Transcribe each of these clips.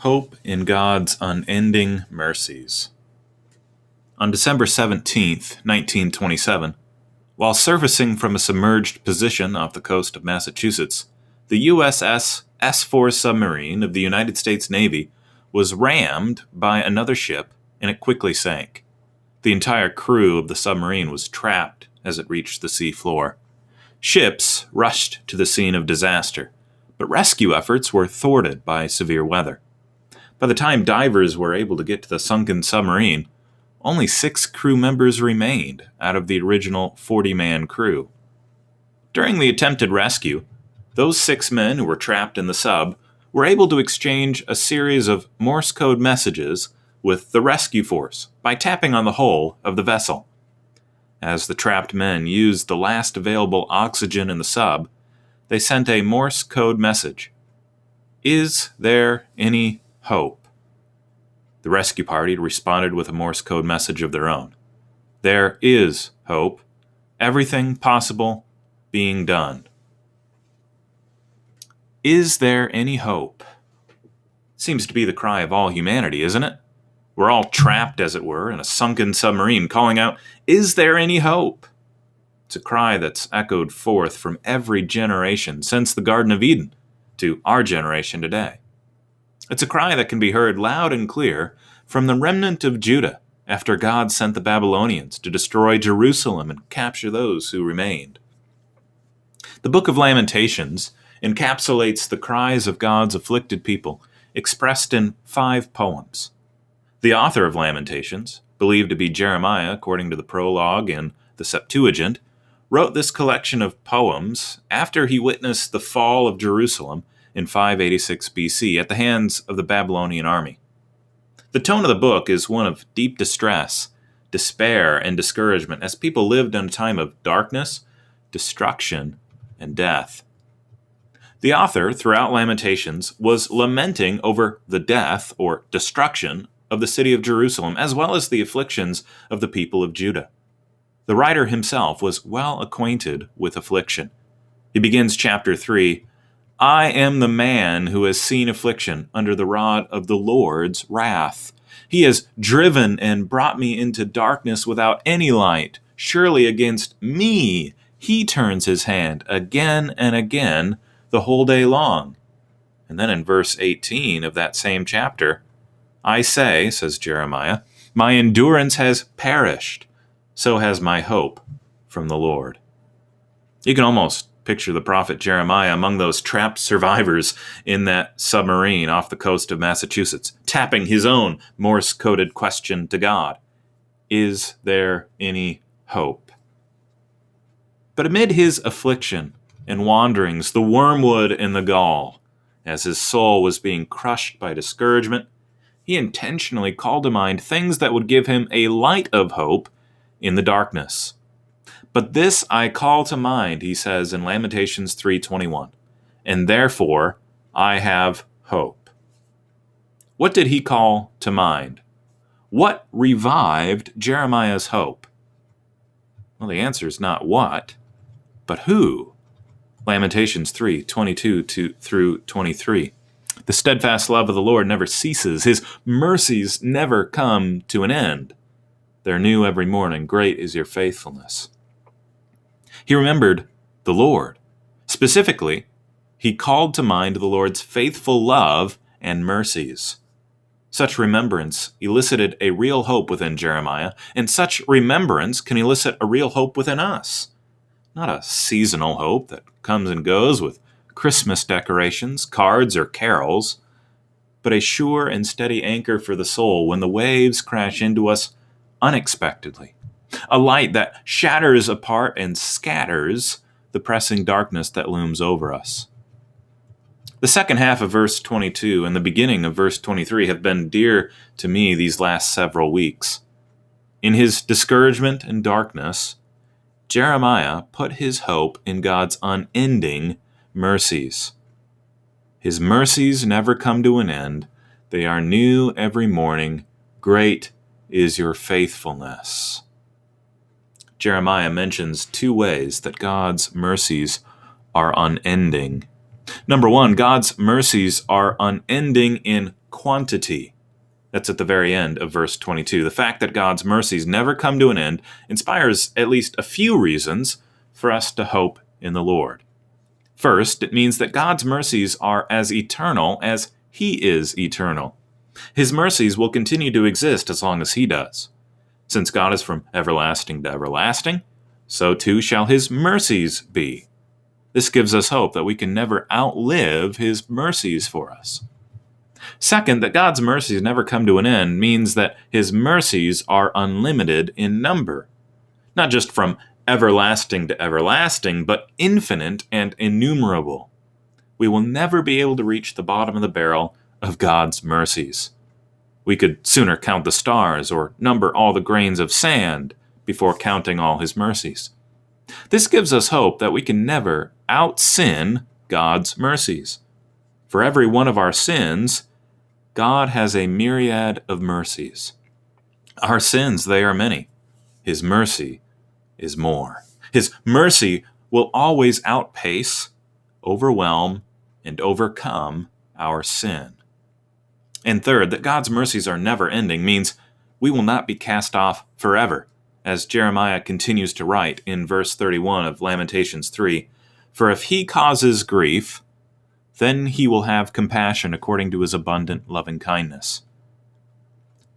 Hope in God's unending mercies. On December 17, 1927, while surfacing from a submerged position off the coast of Massachusetts, the USS S 4 submarine of the United States Navy was rammed by another ship and it quickly sank. The entire crew of the submarine was trapped as it reached the sea floor. Ships rushed to the scene of disaster, but rescue efforts were thwarted by severe weather. By the time divers were able to get to the sunken submarine, only six crew members remained out of the original 40 man crew. During the attempted rescue, those six men who were trapped in the sub were able to exchange a series of Morse code messages with the rescue force by tapping on the hull of the vessel. As the trapped men used the last available oxygen in the sub, they sent a Morse code message Is there any hope? The rescue party responded with a Morse code message of their own There is hope, everything possible being done. Is there any hope? Seems to be the cry of all humanity, isn't it? We're all trapped, as it were, in a sunken submarine, calling out, Is there any hope? It's a cry that's echoed forth from every generation since the Garden of Eden to our generation today. It's a cry that can be heard loud and clear from the remnant of Judah after God sent the Babylonians to destroy Jerusalem and capture those who remained. The book of Lamentations encapsulates the cries of God's afflicted people expressed in five poems. The author of Lamentations, believed to be Jeremiah according to the prologue in the Septuagint, wrote this collection of poems after he witnessed the fall of Jerusalem in 586 BC at the hands of the Babylonian army. The tone of the book is one of deep distress, despair, and discouragement as people lived in a time of darkness, destruction, and death. The author, throughout Lamentations, was lamenting over the death or destruction of the city of Jerusalem, as well as the afflictions of the people of Judah. The writer himself was well acquainted with affliction. He begins chapter 3 I am the man who has seen affliction under the rod of the Lord's wrath. He has driven and brought me into darkness without any light. Surely against me he turns his hand again and again the whole day long. And then in verse 18 of that same chapter, I say, says Jeremiah, my endurance has perished, so has my hope from the Lord. You can almost picture the prophet Jeremiah among those trapped survivors in that submarine off the coast of Massachusetts, tapping his own Morse coded question to God Is there any hope? But amid his affliction and wanderings, the wormwood and the gall, as his soul was being crushed by discouragement, he intentionally called to mind things that would give him a light of hope in the darkness. But this I call to mind, he says in Lamentations 3:21, and therefore I have hope. What did he call to mind? What revived Jeremiah's hope? Well, the answer is not what, but who. Lamentations 3:22 to through 23. The steadfast love of the Lord never ceases, His mercies never come to an end. They're new every morning. Great is your faithfulness. He remembered the Lord. Specifically, he called to mind the Lord's faithful love and mercies. Such remembrance elicited a real hope within Jeremiah, and such remembrance can elicit a real hope within us. Not a seasonal hope that comes and goes with Christmas decorations, cards, or carols, but a sure and steady anchor for the soul when the waves crash into us unexpectedly. A light that shatters apart and scatters the pressing darkness that looms over us. The second half of verse 22 and the beginning of verse 23 have been dear to me these last several weeks. In his discouragement and darkness, Jeremiah put his hope in God's unending mercies. His mercies never come to an end, they are new every morning. Great is your faithfulness. Jeremiah mentions two ways that God's mercies are unending. Number one, God's mercies are unending in quantity. That's at the very end of verse 22. The fact that God's mercies never come to an end inspires at least a few reasons for us to hope in the Lord. First, it means that God's mercies are as eternal as He is eternal. His mercies will continue to exist as long as He does. Since God is from everlasting to everlasting, so too shall His mercies be. This gives us hope that we can never outlive His mercies for us. Second, that God's mercies never come to an end means that His mercies are unlimited in number, not just from everlasting to everlasting, but infinite and innumerable. We will never be able to reach the bottom of the barrel of God's mercies. We could sooner count the stars or number all the grains of sand before counting all his mercies. This gives us hope that we can never out sin God's mercies. For every one of our sins, God has a myriad of mercies. Our sins, they are many. His mercy is more. His mercy will always outpace, overwhelm, and overcome our sin. And third, that God's mercies are never ending means we will not be cast off forever, as Jeremiah continues to write in verse 31 of Lamentations 3 For if he causes grief, then he will have compassion according to his abundant loving kindness.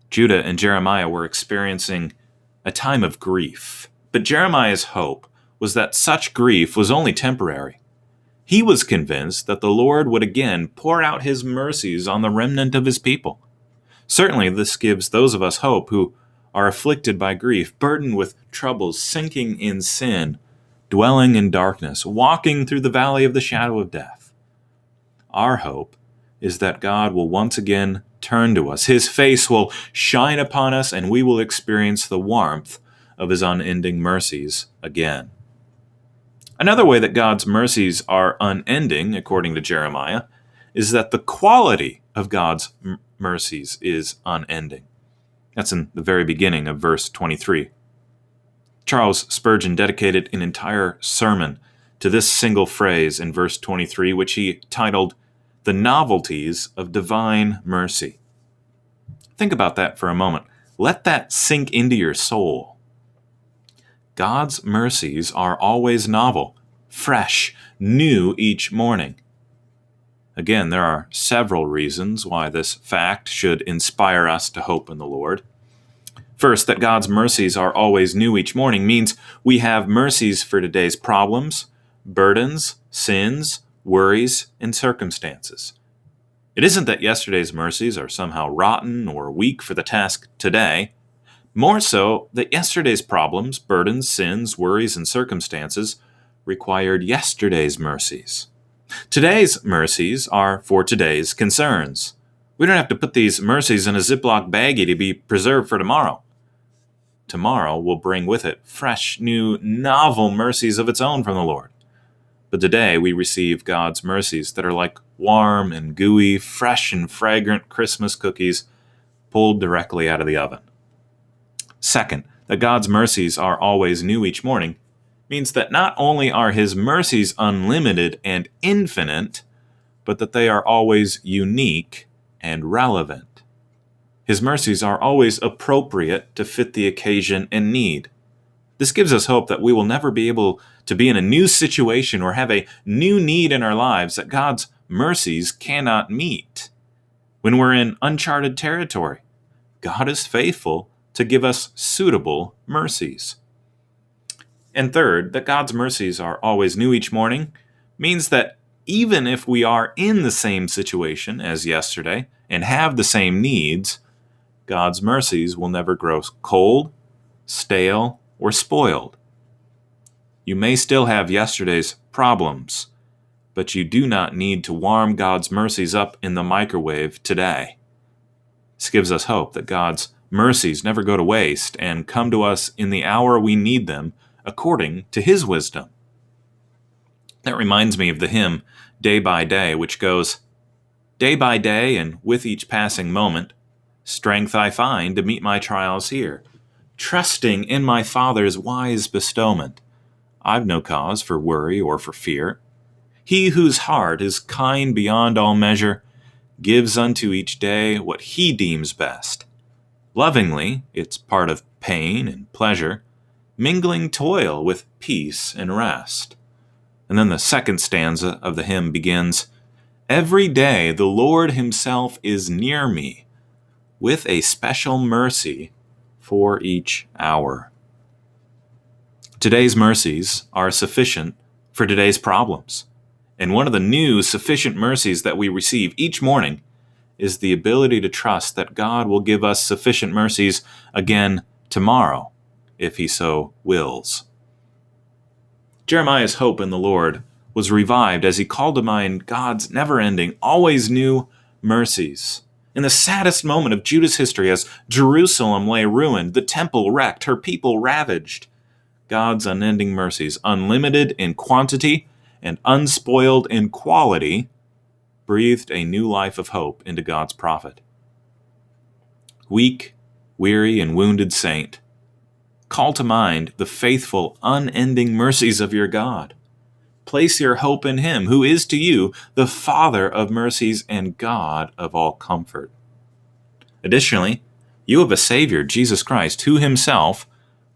Judah and Jeremiah were experiencing a time of grief, but Jeremiah's hope was that such grief was only temporary. He was convinced that the Lord would again pour out his mercies on the remnant of his people. Certainly, this gives those of us hope who are afflicted by grief, burdened with troubles, sinking in sin, dwelling in darkness, walking through the valley of the shadow of death. Our hope is that God will once again turn to us. His face will shine upon us, and we will experience the warmth of His unending mercies again. Another way that God's mercies are unending, according to Jeremiah, is that the quality of God's m- mercies is unending. That's in the very beginning of verse 23. Charles Spurgeon dedicated an entire sermon to this single phrase in verse 23, which he titled, The Novelties of Divine Mercy. Think about that for a moment. Let that sink into your soul. God's mercies are always novel, fresh, new each morning. Again, there are several reasons why this fact should inspire us to hope in the Lord. First, that God's mercies are always new each morning means we have mercies for today's problems, burdens, sins, worries, and circumstances. It isn't that yesterday's mercies are somehow rotten or weak for the task today. More so, that yesterday's problems, burdens, sins, worries, and circumstances required yesterday's mercies. Today's mercies are for today's concerns. We don't have to put these mercies in a Ziploc baggie to be preserved for tomorrow. Tomorrow will bring with it fresh, new, novel mercies of its own from the Lord. But today we receive God's mercies that are like warm and gooey, fresh and fragrant Christmas cookies pulled directly out of the oven. Second, that God's mercies are always new each morning means that not only are His mercies unlimited and infinite, but that they are always unique and relevant. His mercies are always appropriate to fit the occasion and need. This gives us hope that we will never be able to be in a new situation or have a new need in our lives that God's mercies cannot meet. When we're in uncharted territory, God is faithful to give us suitable mercies. And third, that God's mercies are always new each morning means that even if we are in the same situation as yesterday and have the same needs, God's mercies will never grow cold, stale, or spoiled. You may still have yesterday's problems, but you do not need to warm God's mercies up in the microwave today. This gives us hope that God's mercies never go to waste and come to us in the hour we need them according to his wisdom. That reminds me of the hymn Day by Day, which goes, Day by day and with each passing moment, strength I find to meet my trials here, trusting in my Father's wise bestowment. I've no cause for worry or for fear. He whose heart is kind beyond all measure gives unto each day what he deems best. Lovingly, it's part of pain and pleasure, mingling toil with peace and rest. And then the second stanza of the hymn begins Every day the Lord Himself is near me, with a special mercy for each hour. Today's mercies are sufficient for today's problems. And one of the new sufficient mercies that we receive each morning is the ability to trust that God will give us sufficient mercies again tomorrow, if He so wills. Jeremiah's hope in the Lord was revived as he called to mind God's never ending, always new mercies. In the saddest moment of Judah's history, as Jerusalem lay ruined, the temple wrecked, her people ravaged, God's unending mercies, unlimited in quantity and unspoiled in quality, breathed a new life of hope into God's prophet. Weak, weary, and wounded saint, call to mind the faithful, unending mercies of your God. Place your hope in Him, who is to you the Father of mercies and God of all comfort. Additionally, you have a Savior, Jesus Christ, who Himself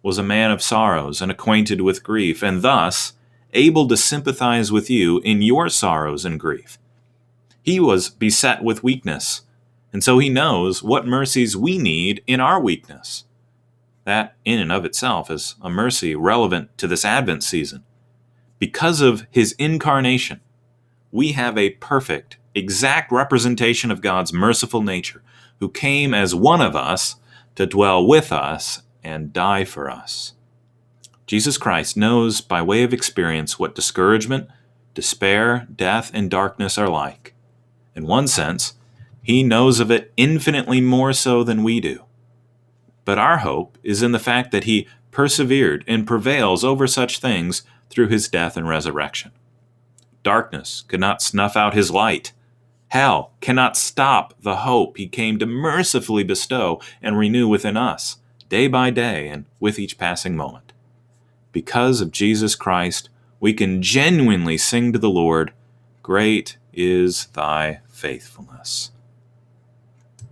was a man of sorrows and acquainted with grief, and thus able to sympathize with you in your sorrows and grief. He was beset with weakness, and so He knows what mercies we need in our weakness. That, in and of itself, is a mercy relevant to this Advent season. Because of his incarnation, we have a perfect, exact representation of God's merciful nature, who came as one of us to dwell with us and die for us. Jesus Christ knows by way of experience what discouragement, despair, death, and darkness are like. In one sense, he knows of it infinitely more so than we do. But our hope is in the fact that he persevered and prevails over such things through his death and resurrection. Darkness could not snuff out his light. Hell cannot stop the hope he came to mercifully bestow and renew within us, day by day and with each passing moment. Because of Jesus Christ, we can genuinely sing to the Lord, Great is thy faithfulness.